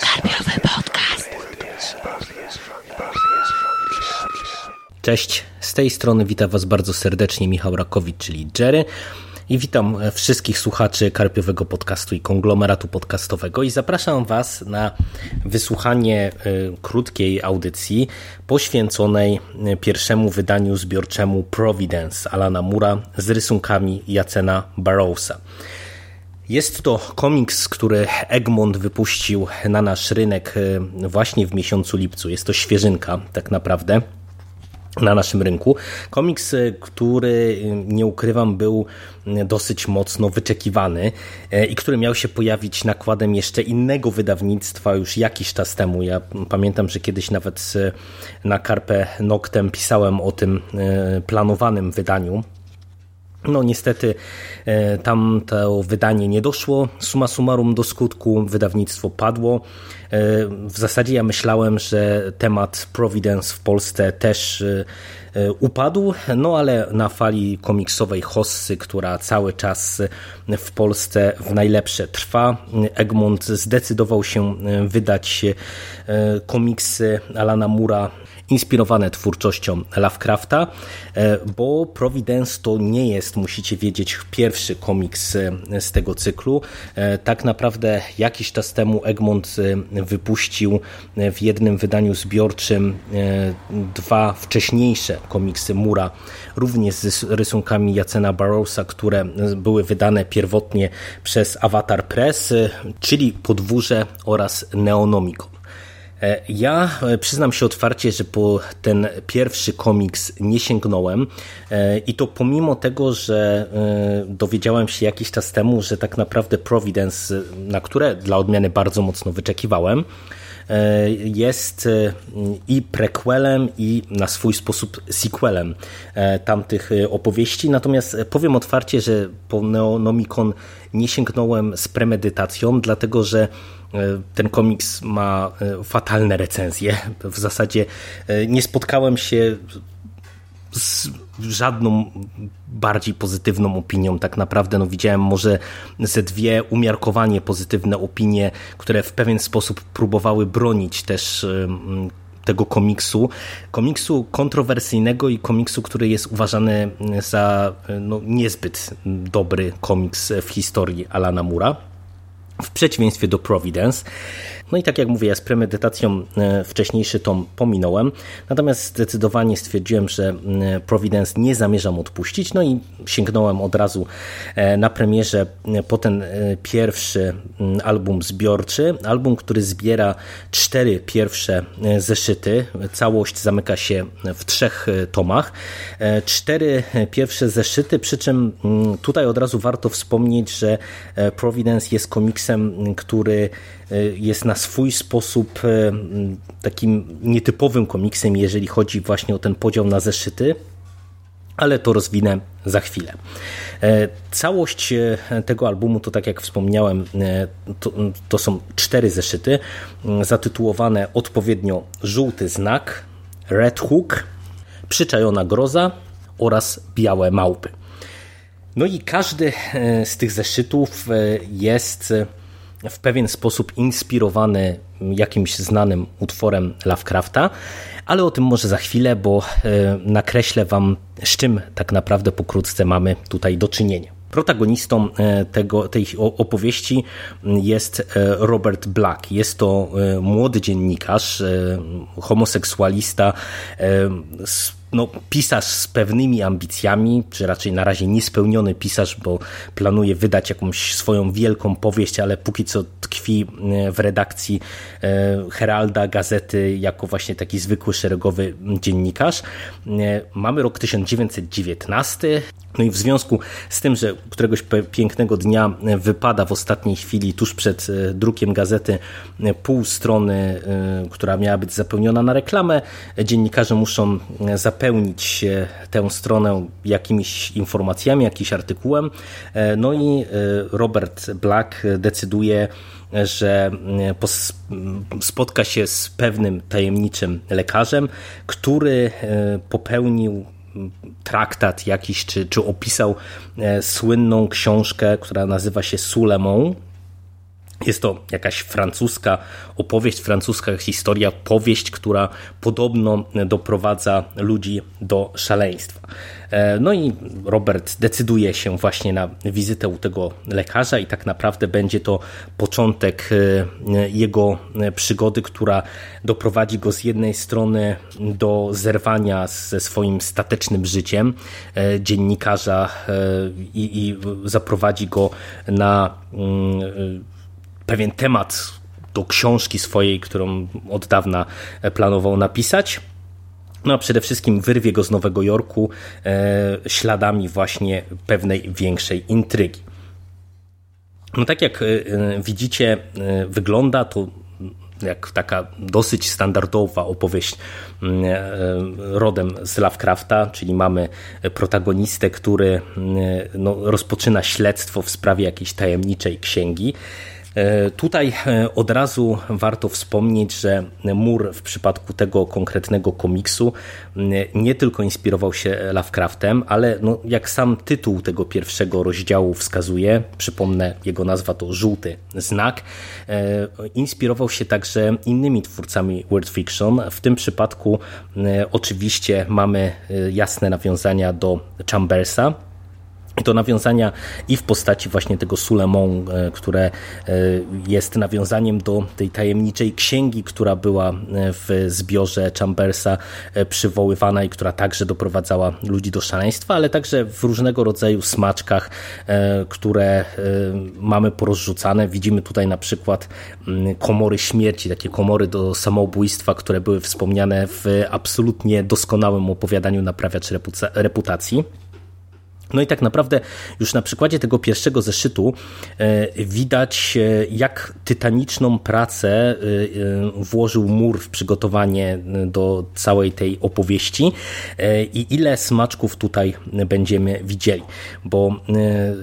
Karpiowy podcast. Cześć, z tej strony witam Was bardzo serdecznie Michał Rakowicz, czyli Jerry. I witam wszystkich słuchaczy Karpiowego Podcastu i konglomeratu podcastowego i zapraszam Was na wysłuchanie y, krótkiej audycji poświęconej y, pierwszemu wydaniu zbiorczemu Providence Alana Mura z rysunkami Jacena Barrowsa. Jest to komiks, który Egmont wypuścił na nasz rynek y, właśnie w miesiącu lipcu. Jest to świeżynka tak naprawdę na naszym rynku. Komiks, e, który e, nie ukrywam, był e, dosyć mocno wyczekiwany i który miał się pojawić nakładem jeszcze innego wydawnictwa już jakiś czas temu. Ja pamiętam, że kiedyś nawet na Carpe Noctem pisałem o tym planowanym wydaniu no niestety e, tam to wydanie nie doszło. Summa summarum do skutku, wydawnictwo padło. E, w zasadzie ja myślałem, że temat Providence w Polsce też e, upadł, no ale na fali komiksowej hossy, która cały czas w Polsce w najlepsze trwa, Egmont zdecydował się wydać komiksy Alana Mura inspirowane twórczością Lovecrafta, e, bo Providence to nie jest, musicie wiedzieć, pierwszy komiks e, z tego cyklu. E, tak naprawdę jakiś czas temu Egmont wypuścił w jednym wydaniu zbiorczym dwa wcześniejsze komiksy Mura, również z rysunkami Jacena Barrowsa, które były wydane pierwotnie przez Avatar Press, czyli Podwórze oraz Neonomicon. E, ja e, przyznam się otwarcie, że po ten pierwszy komiks nie sięgnąłem. E, i to pomimo tego, że dowiedziałem się jakiś czas temu, że tak naprawdę Providence, na które dla odmiany bardzo mocno wyczekiwałem, jest i prequelem, i na swój sposób sequelem tamtych opowieści. Natomiast powiem otwarcie, że po Neonomicon nie sięgnąłem z premedytacją, dlatego że E, ten komiks ma e, fatalne recenzje. W zasadzie e, nie spotkałem się z żadną bardziej pozytywną opinią. Tak naprawdę no, widziałem może ze dwie umiarkowanie pozytywne opinie, które w pewien sposób próbowały bronić też tego komiksu. Komiksu kontrowersyjnego i komiksu, który jest uważany za no, niezbyt dobry komiks w historii Alana Mura w przeciwieństwie do Providence. No i tak jak mówię, ja z premedytacją e, wcześniejszy tom pominąłem, natomiast zdecydowanie stwierdziłem, że e, Providence nie zamierzam odpuścić, no i sięgnąłem od razu e, na premierze po ten pierwszy album zbiorczy, album, który zbiera cztery pierwsze zeszyty, całość zamyka się w trzech tomach, cztery pierwsze zeszyty, przy czym tutaj od razu warto wspomnieć, że Providence jest komiksem, który jest na swój sposób e, takim nietypowym komiksem, jeżeli chodzi właśnie o ten podział na zeszyty, ale to rozwinę za chwilę. E, całość e, tego albumu to tak jak wspomniałem, to, to są cztery zeszyty zatytułowane odpowiednio Żółty Znak, Red Hook, Przyczajona Groza oraz Białe Małpy. No i każdy z tych zeszytów jest w pewien sposób inspirowany jakimś znanym utworem Lovecrafta, ale o tym może za chwilę, bo e, nakreślę Wam, z czym tak naprawdę pokrótce mamy tutaj do czynienia. Protagonistą e, tego, tej opowieści jest e, Robert Black. Jest to młody dziennikarz, homoseksualista, no, pisarz z pewnymi ambicjami, czy raczej na razie niespełniony pisarz, bo planuje wydać jakąś swoją wielką powieść, ale póki co tkwi e, w redakcji e, Heralda, gazety, jako właśnie taki zwykły szeregowy dziennikarz. E, mamy rok 1919. No i w związku z tym, że któregoś pięknego dnia wypada w ostatniej chwili, tuż przed drukiem gazety, pół strony, która miała być zapełniona na reklamę, dziennikarze muszą zapełnić zapełnić tę stronę jakimiś informacjami, jakimś artykułem. E, no i e, Robert Black decyduje, że e, spotka się z pewnym tajemniczym lekarzem, który popełnił traktat jakiś, czy, czy opisał słynną książkę, która nazywa się Sulemon jest to jakaś francuska opowieść, francuska historia, powieść, która podobno doprowadza ludzi do szaleństwa. E, no i Robert decyduje się właśnie na wizytę u tego lekarza, i tak naprawdę będzie to początek e, jego przygody, która doprowadzi go z jednej strony do zerwania ze swoim statecznym życiem e, dziennikarza i, i zaprowadzi go na mm, pewien temat do książki swojej, którą od dawna planował napisać. No a przede wszystkim wyrwie go z Nowego Jorku e, śladami właśnie pewnej większej intrygi. No tak jak e, widzicie, e, wygląda to jak taka dosyć standardowa opowieść mm, rodem z Lovecrafta, czyli mamy protagonistę, który no, rozpoczyna śledztwo w sprawie jakiejś tajemniczej księgi. E, tutaj e, od razu warto wspomnieć, że Moore w przypadku tego konkretnego komiksu nie tylko inspirował się Lovecraftem, ale no, jak sam tytuł tego pierwszego rozdziału wskazuje, przypomnę, jego nazwa to Żółty Znak, e, inspirował się także innymi twórcami World Fiction. W tym przypadku oczywiście mamy jasne nawiązania do Chambersa, to nawiązania i w postaci właśnie tego Sulemon, e, które e, jest nawiązaniem do tej tajemniczej księgi, która była e, w zbiorze Chambersa przywoływana i która także doprowadzała ludzi do szaleństwa, ale także w różnego rodzaju smaczkach, które mamy porozrzucane. Widzimy tutaj na przykład mm, komory śmierci, takie komory do samobójstwa, które były wspomniane w absolutnie doskonałym opowiadaniu naprawiacz reputacji. No i tak naprawdę już na przykładzie tego pierwszego zeszytu e, widać, e, jak tytaniczną pracę e, włożył Mur w przygotowanie do całej tej opowieści i ile smaczków tutaj będziemy widzieli. Bo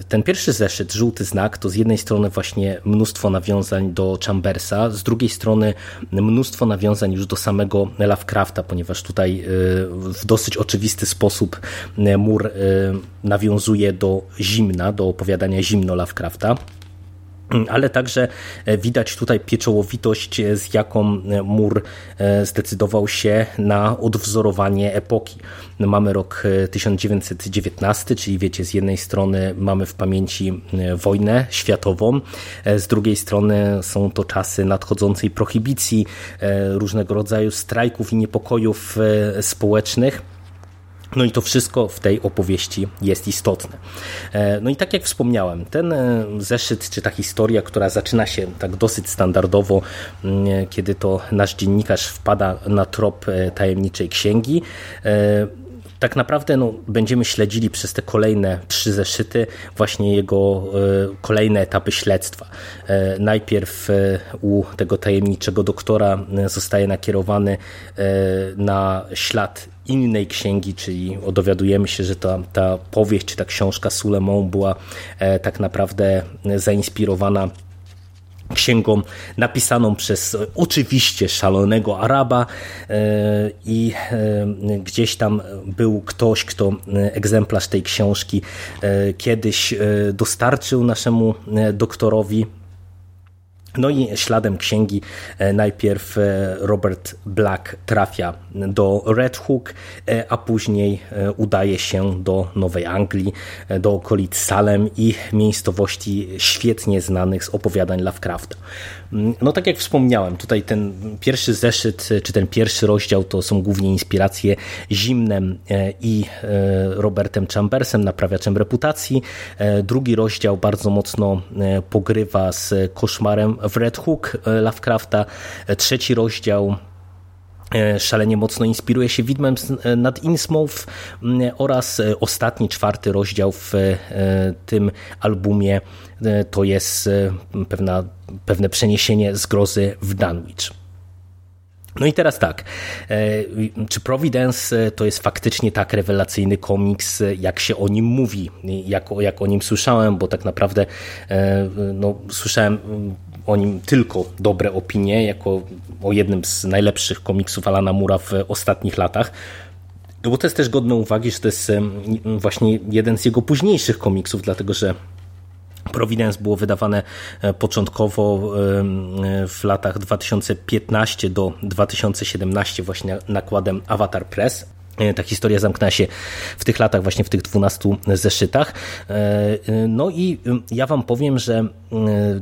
ten pierwszy zeszyt, Żółty Znak, to z jednej strony właśnie mnóstwo nawiązań do Chambersa, z drugiej strony mnóstwo nawiązań już do samego Lovecrafta, ponieważ tutaj w dosyć oczywisty sposób Mur nawiązuje do zimna, do opowiadania zimno Lovecrafta ale także e, widać tutaj pieczołowitość, e, z jaką e, Mur zdecydował się na odwzorowanie epoki. Mamy rok 1919, czyli wiecie, z jednej strony mamy w pamięci wojnę światową, z drugiej strony są to czasy nadchodzącej prohibicji, różnego rodzaju strajków i niepokojów społecznych no i to wszystko w tej opowieści jest istotne. E, no i tak jak wspomniałem, ten e, zeszyt, czy ta historia, która zaczyna się tak dosyć standardowo, mm, kiedy to nasz dziennikarz wpada na trop e, tajemniczej księgi, tak naprawdę no, będziemy śledzili przez te kolejne trzy zeszyty właśnie jego kolejne etapy śledztwa. najpierw u tego tajemniczego doktora zostaje nakierowany na ślad innej księgi, czyli dowiadujemy się, że ta, ta powieść, czy ta książka Sulemon była tak naprawdę zainspirowana księgą napisaną przez oczywiście szalonego Araba e, i e, gdzieś tam był ktoś, kto egzemplarz tej książki kiedyś dostarczył naszemu doktorowi no i śladem księgi e, najpierw e, Robert Black trafia do Red Hook, e, a później udaje się do Nowej Anglii, do okolic Salem i miejscowości świetnie znanych z opowiadań Lovecrafta. No tak jak wspomniałem, tutaj ten pierwszy zeszyt, czy ten pierwszy rozdział to są głównie inspiracje Zimnem i Robertem Chambersem, naprawiaczem reputacji. Drugi rozdział bardzo mocno pogrywa z koszmarem w Red Hook e, Lovecrafta. E, trzeci rozdział e, szalenie mocno inspiruje się widmem nad Innsmouth oraz ostatni, czwarty rozdział w tym albumie to jest pewna, pewne przeniesienie zgrozy w Dunwich. No i teraz tak, czy Providence to jest faktycznie tak rewelacyjny komiks, jak się o nim mówi, jak, jak o nim słyszałem, bo tak naprawdę no, słyszałem o nim tylko dobre opinie, jako o jednym z najlepszych komiksów Alana Mura w ostatnich latach. No bo to jest też godne uwagi, że to jest właśnie jeden z jego późniejszych komiksów, dlatego że Providence było wydawane e, początkowo w latach 2015 do 2017 właśnie nakładem Avatar Press. E, ta historia zamknęła się w tych latach, właśnie w tych 12 zeszytach. E, no i ja Wam powiem, że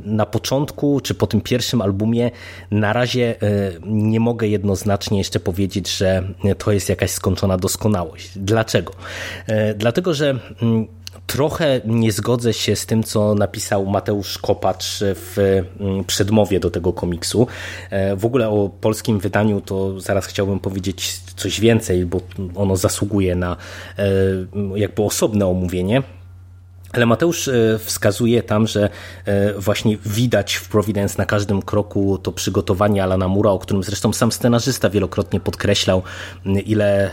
na początku, czy po tym pierwszym albumie, na razie nie mogę jednoznacznie jeszcze powiedzieć, że to jest jakaś skończona doskonałość. Dlaczego? Dlatego, że Trochę nie zgodzę się z tym, co napisał Mateusz Kopacz w mm, przedmowie do tego komiksu. E, w ogóle o polskim wydaniu to zaraz chciałbym powiedzieć coś więcej, bo ono zasługuje na e, jakby osobne omówienie. Ale Mateusz e, wskazuje tam, że e, właśnie widać w Providence na każdym kroku to przygotowanie Alana Mura, o którym zresztą sam scenarzysta wielokrotnie podkreślał, ile e,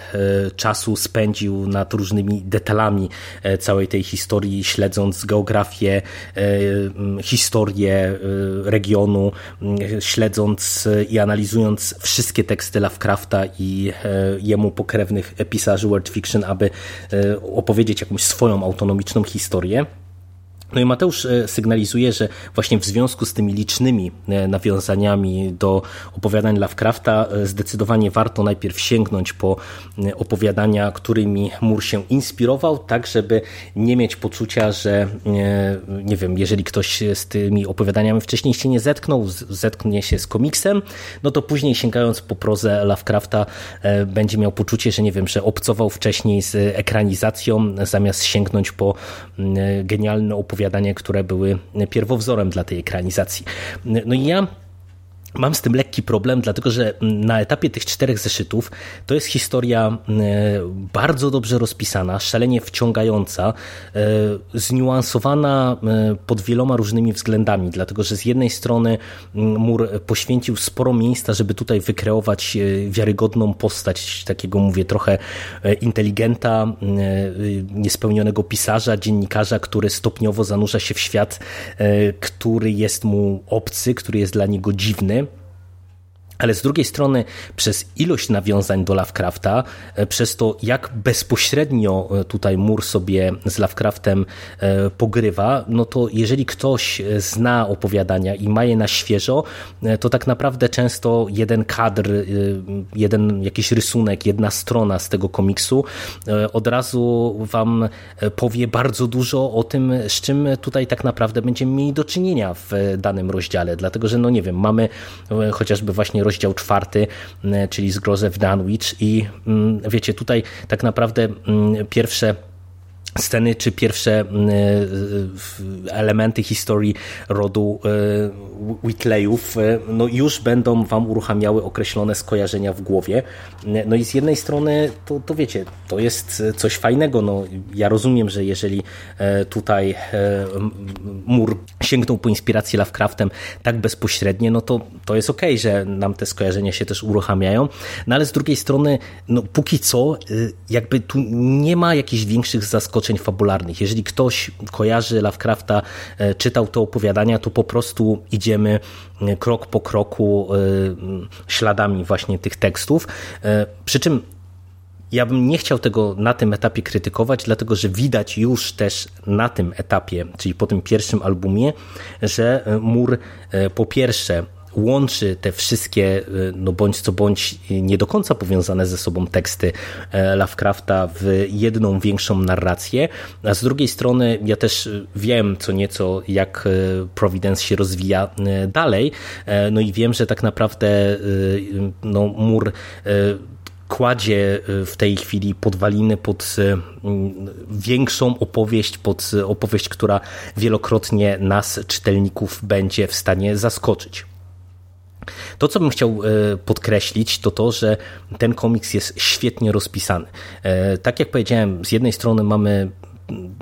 czasu spędził nad różnymi detalami całej tej historii, śledząc geografię, historię regionu, śledząc i analizując wszystkie teksty Lovecrafta i jemu pokrewnych pisarzy World Fiction, aby opowiedzieć jakąś swoją autonomiczną historię. yeah. No i Mateusz e, sygnalizuje, że właśnie w związku z tymi licznymi e, nawiązaniami do opowiadań Lovecrafta e, zdecydowanie warto najpierw sięgnąć po opowiadania, którymi Mur się inspirował, tak żeby nie mieć poczucia, że nie wiem, jeżeli ktoś z tymi opowiadaniami wcześniej się nie zetknął, zetknie się z komiksem, no to później sięgając po prozę Lovecrafta będzie miał poczucie, że nie wiem, że obcował wcześniej z ekranizacją, zamiast sięgnąć po genialne opowiadanie opowiadania, które były pierwowzorem dla tej ekranizacji. No i ja Mam z tym lekki problem, dlatego że na etapie tych czterech zeszytów to jest historia e, bardzo dobrze rozpisana, szalenie wciągająca, e, zniuansowana e, pod wieloma różnymi względami, dlatego że z jednej strony Mur poświęcił sporo miejsca, żeby tutaj wykreować wiarygodną postać takiego, mówię, trochę inteligenta, niespełnionego pisarza, dziennikarza, który stopniowo zanurza się w świat, który jest mu obcy, który jest dla niego dziwny ale z drugiej strony, przez ilość nawiązań do Lovecrafta, e, przez to, jak bezpośrednio e, tutaj Mur sobie z Lovecraftem e, pogrywa, no to jeżeli ktoś zna opowiadania i ma je na świeżo, to tak naprawdę często jeden kadr, jeden jakiś rysunek, jedna strona z tego komiksu od razu wam powie bardzo dużo o tym, z czym tutaj tak naprawdę będziemy mieli do czynienia w danym rozdziale. Dlatego, że no nie wiem, mamy chociażby właśnie rozdział czwarty, mm, czyli Zgrozę w Dunwich i mm, wiecie, tutaj tak naprawdę mm, pierwsze sceny, czy pierwsze mm, e, elementy historii rodu e, Whitleyów e, no już będą wam uruchamiały określone skojarzenia w głowie. No i z jednej strony to, to wiecie, to jest coś fajnego. No, ja rozumiem, że jeżeli tutaj mur sięgnął po inspirację Lovecraftem tak bezpośrednie, no to, to jest okay, że nam te skojarzenia się też uruchamiają. No ale z drugiej strony, no póki co, jakby tu nie ma jakichś większych zaskoczeń zaskoczeń fabularnych. Jeżeli ktoś kojarzy Lovecrafta, e, czytał te opowiadania, to po prostu idziemy e, krok po kroku e, śladami właśnie tych tekstów. Przy czym ja bym nie chciał tego na tym etapie krytykować, dlatego że widać już też na tym etapie, czyli po tym pierwszym albumie, że Mur po pierwsze łączy te wszystkie, y, no bądź co bądź nie do końca powiązane ze sobą teksty e, Lovecrafta w jedną większą narrację, a z drugiej strony ja też wiem co nieco jak e, Providence się rozwija e, dalej, no i wiem, że tak naprawdę no, mur kładzie w tej chwili podwaliny pod większą opowieść, pod opowieść, która wielokrotnie nas, czytelników, będzie w stanie zaskoczyć. To, co bym chciał e, podkreślić, to to, że ten komiks jest świetnie rozpisany. E, tak jak powiedziałem, z jednej strony mamy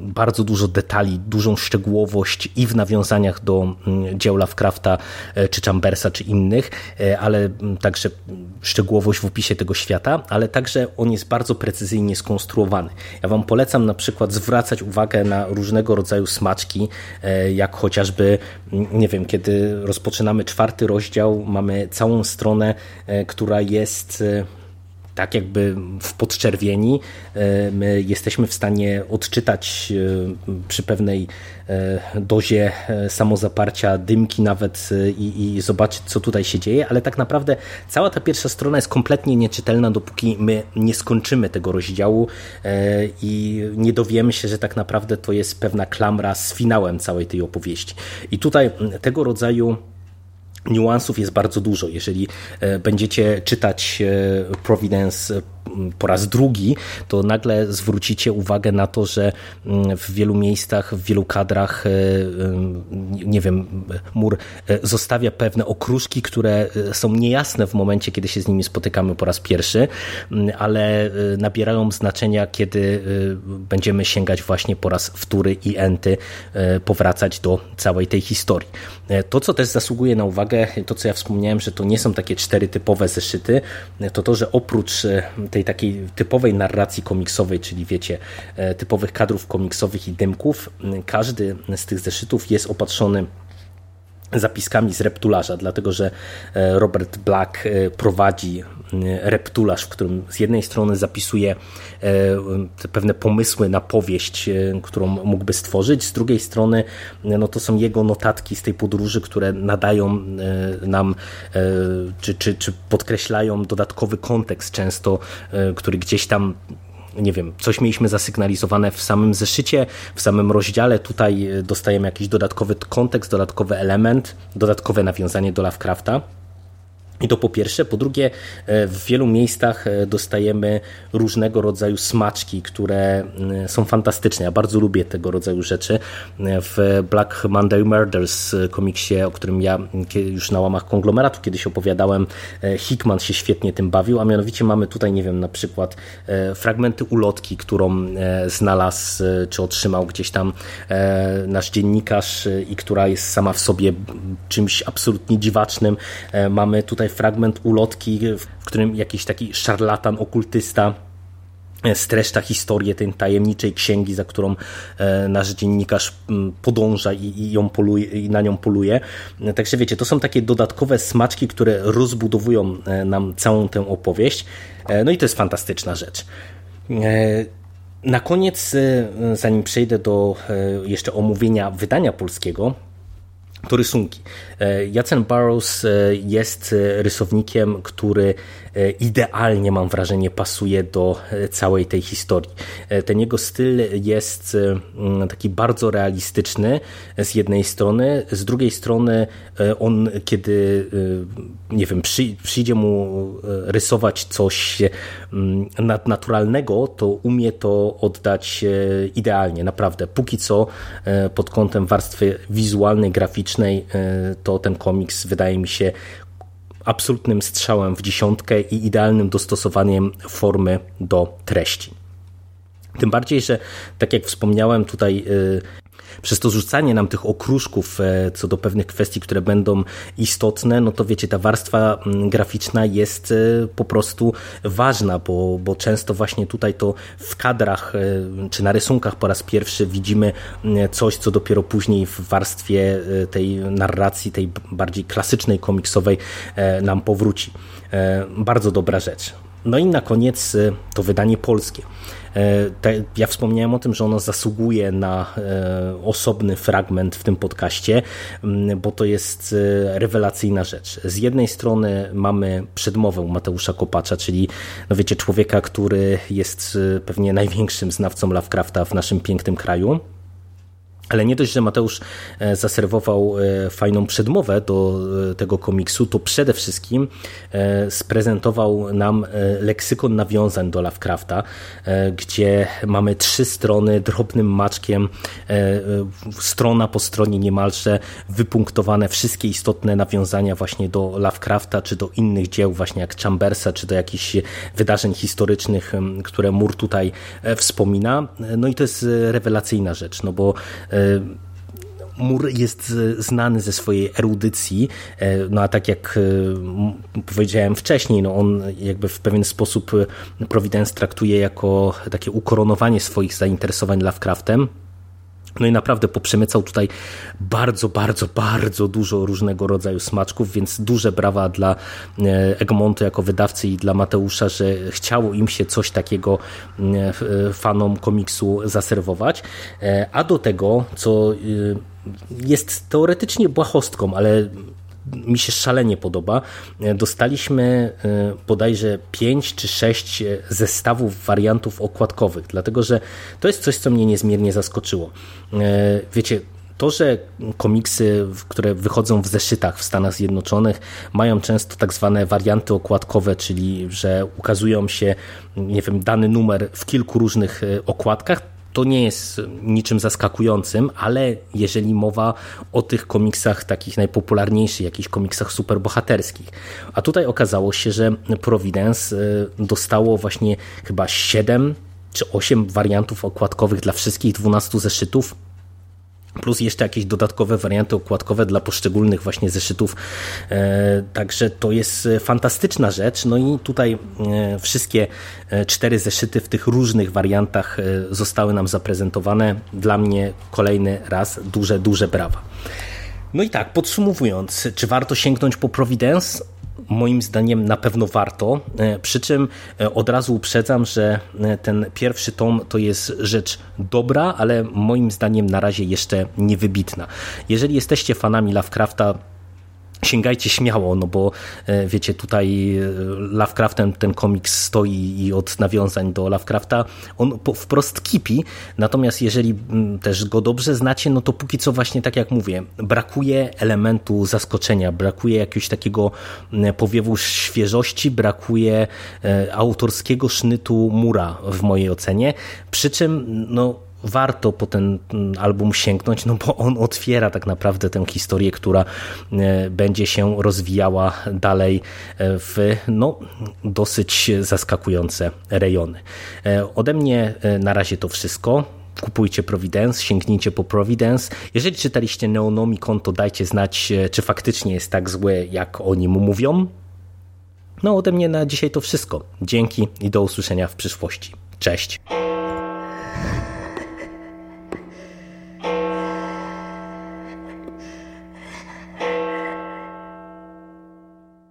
bardzo dużo detali, dużą szczegółowość i w nawiązaniach do mm, dzieł Lovecrafta, e, czy Chambersa, czy innych, e, ale mm, także szczegółowość w opisie tego świata, ale także on jest bardzo precyzyjnie skonstruowany. Ja Wam polecam na przykład zwracać uwagę na różnego rodzaju smaczki, e, jak chociażby, mm, nie wiem, kiedy rozpoczynamy czwarty rozdział, mamy całą stronę, która jest tak jakby w podczerwieni my jesteśmy w stanie odczytać przy pewnej dozie samozaparcia dymki nawet i, i zobaczyć, co tutaj się dzieje, ale tak naprawdę cała ta pierwsza strona jest kompletnie nieczytelna, dopóki my nie skończymy tego rozdziału i nie dowiemy się, że tak naprawdę to jest pewna klamra z finałem całej tej opowieści. I tutaj tego rodzaju niuansów jest bardzo dużo. Jeżeli e, będziecie czytać e, Providence po raz drugi, to nagle zwrócicie uwagę na to, że mm, w wielu miejscach, w wielu kadrach, e, nie wiem, mur zostawia pewne okruszki, które są niejasne w momencie, kiedy się z nimi spotykamy po raz pierwszy, mm, ale nabierają znaczenia, kiedy będziemy sięgać właśnie po raz wtóry i enty, powracać do całej tej historii. To, co też zasługuje na uwagę, to co ja wspomniałem, że to nie są takie cztery typowe zeszyty, to to, że oprócz e, tej takiej typowej narracji komiksowej, czyli wiecie, e, typowych kadrów komiksowych i dymków, każdy z tych zeszytów jest opatrzony zapiskami z reptularza, dlatego że e, Robert Black e, prowadzi e, reptularz, w którym z jednej strony zapisuje pewne pomysły na powieść, którą mógłby stworzyć, z drugiej strony no to są jego notatki z tej podróży, które nadają nam czy, czy, czy podkreślają dodatkowy kontekst często, który gdzieś tam nie wiem, coś mieliśmy zasygnalizowane w samym zeszycie, w samym rozdziale. Tutaj e, dostajemy jakiś dodatkowy kontekst, dodatkowy element, dodatkowe nawiązanie do Lovecrafta. I to po pierwsze. Po drugie, e, w wielu miejscach e, dostajemy różnego rodzaju smaczki, które są fantastyczne. Ja bardzo lubię tego rodzaju rzeczy. W Black Monday Murders komiksie, o którym ja już na łamach konglomeratu kiedyś opowiadałem, e, Hickman się świetnie tym bawił, a mianowicie mamy tutaj, nie wiem, na przykład fragmenty ulotki, którą znalazł czy otrzymał gdzieś tam nasz dziennikarz i która jest sama w sobie czymś absolutnie dziwacznym. Mamy tutaj fragment ulotki, w którym jakiś taki szarlatan, okultysta e, streszcza historię tej tajemniczej księgi, za którą e, nasz dziennikarz podąża i, ją poluje, i na nią poluje. Także wiecie, to są takie dodatkowe smaczki, które rozbudowują e, nam całą tę opowieść. No i to jest fantastyczna rzecz. Na koniec, zanim przejdę do jeszcze omówienia wydania polskiego, to rysunki. E, Jacen Barrows e, jest e, rysownikiem, który idealnie, mam wrażenie, pasuje do całej tej historii. Ten jego styl jest taki bardzo realistyczny z jednej strony, z drugiej strony on, kiedy nie wiem, przyjdzie mu rysować coś naturalnego, to umie to oddać idealnie, naprawdę. Póki co pod kątem warstwy wizualnej, graficznej, to ten komiks wydaje mi się absolutnym strzałem w dziesiątkę i idealnym dostosowaniem formy do treści. Tym bardziej, że tak jak wspomniałem tutaj y, przez to rzucanie nam tych okruszków e, co do pewnych kwestii, które będą istotne, no to wiecie, ta warstwa mm, graficzna jest e, po prostu ważna, bo, bo często właśnie tutaj to w kadrach e, czy na rysunkach po raz pierwszy widzimy mm, coś, co dopiero później w warstwie tej narracji, tej bardziej klasycznej, komiksowej nam powróci. Bardzo dobra rzecz. No i na koniec to wydanie polskie. E, ja wspomniałem o tym, że ono zasługuje na e, osobny fragment w tym podcaście, bo to jest e, rewelacyjna rzecz. Z jednej strony mamy przedmowę Mateusza Kopacza, czyli no wiecie, człowieka, który jest pewnie największym znawcą Lovecrafta w naszym pięknym kraju. Ale nie dość, że Mateusz e, zaserwował e, fajną przedmowę do e, tego komiksu, to przede wszystkim sprezentował nam leksykon nawiązań do Lovecrafta, gdzie mamy trzy strony drobnym maczkiem, strona po stronie niemalże wypunktowane wszystkie istotne nawiązania właśnie do Lovecrafta, czy do innych dzieł, właśnie jak Chambersa, czy do jakichś wydarzeń historycznych, które Mur tutaj wspomina. No i to jest rewelacyjna rzecz, no bo Mur jest znany ze swojej erudycji, e, no a tak jak e, powiedziałem wcześniej, no on jakby w pewien sposób Providence traktuje jako takie ukoronowanie swoich zainteresowań Lovecraftem No i naprawdę poprzemycał tutaj bardzo, bardzo, bardzo dużo różnego rodzaju smaczków, więc duże brawa dla e, Egmontu jako wydawcy i dla Mateusza, że chciało im się coś takiego e, fanom komiksu zaserwować. E, a do tego, co jest teoretycznie błahostką, ale mi się szalenie podoba. Dostaliśmy bodajże 5 czy 6 zestawów wariantów okładkowych, dlatego że to jest coś, co mnie niezmiernie zaskoczyło. Wiecie, to, że komiksy, które wychodzą w zeszytach w Stanach Zjednoczonych, mają często tak zwane warianty okładkowe, czyli że ukazują się, nie wiem, dany numer w kilku różnych okładkach, to nie jest niczym zaskakującym, ale jeżeli mowa o tych komiksach takich najpopularniejszych, jakichś komiksach superbohaterskich. A tutaj okazało się, że Providence y, dostało właśnie chyba 7 czy 8 wariantów okładkowych dla wszystkich 12 zeszytów plus jeszcze jakieś dodatkowe warianty okładkowe dla poszczególnych właśnie zeszytów. E, także to jest fantastyczna rzecz. No i tutaj e, wszystkie e, cztery zeszyty w tych różnych wariantach zostały nam zaprezentowane. Dla mnie kolejny raz duże, duże brawa. No i tak, podsumowując, czy warto sięgnąć po Providence? Moim zdaniem na pewno warto. E, przy czym e, od razu uprzedzam, że e, ten pierwszy tom to jest rzecz dobra, ale moim zdaniem na razie jeszcze niewybitna. Jeżeli jesteście fanami Lovecrafta, sięgajcie śmiało, no bo e, wiecie, tutaj e, Lovecraftem ten komiks stoi i od nawiązań do Lovecrafta. On wprost kipi, natomiast jeżeli mm, też go dobrze znacie, no to póki co właśnie tak jak mówię, brakuje elementu zaskoczenia, brakuje jakiegoś takiego mm, powiewu świeżości, brakuje e, autorskiego sznytu mura w mojej ocenie, przy czym no warto po ten mm, album sięgnąć, no bo on otwiera tak naprawdę tę historię, która e, będzie się rozwijała dalej e, w no, dosyć zaskakujące rejony. E, ode mnie na razie to wszystko kupujcie Providence, sięgnijcie po Providence. Jeżeli czytaliście Neonomicon, to dajcie znać, czy faktycznie jest tak złe, jak o nim mówią. No ode mnie na dzisiaj to wszystko. Dzięki i do usłyszenia w przyszłości. Cześć.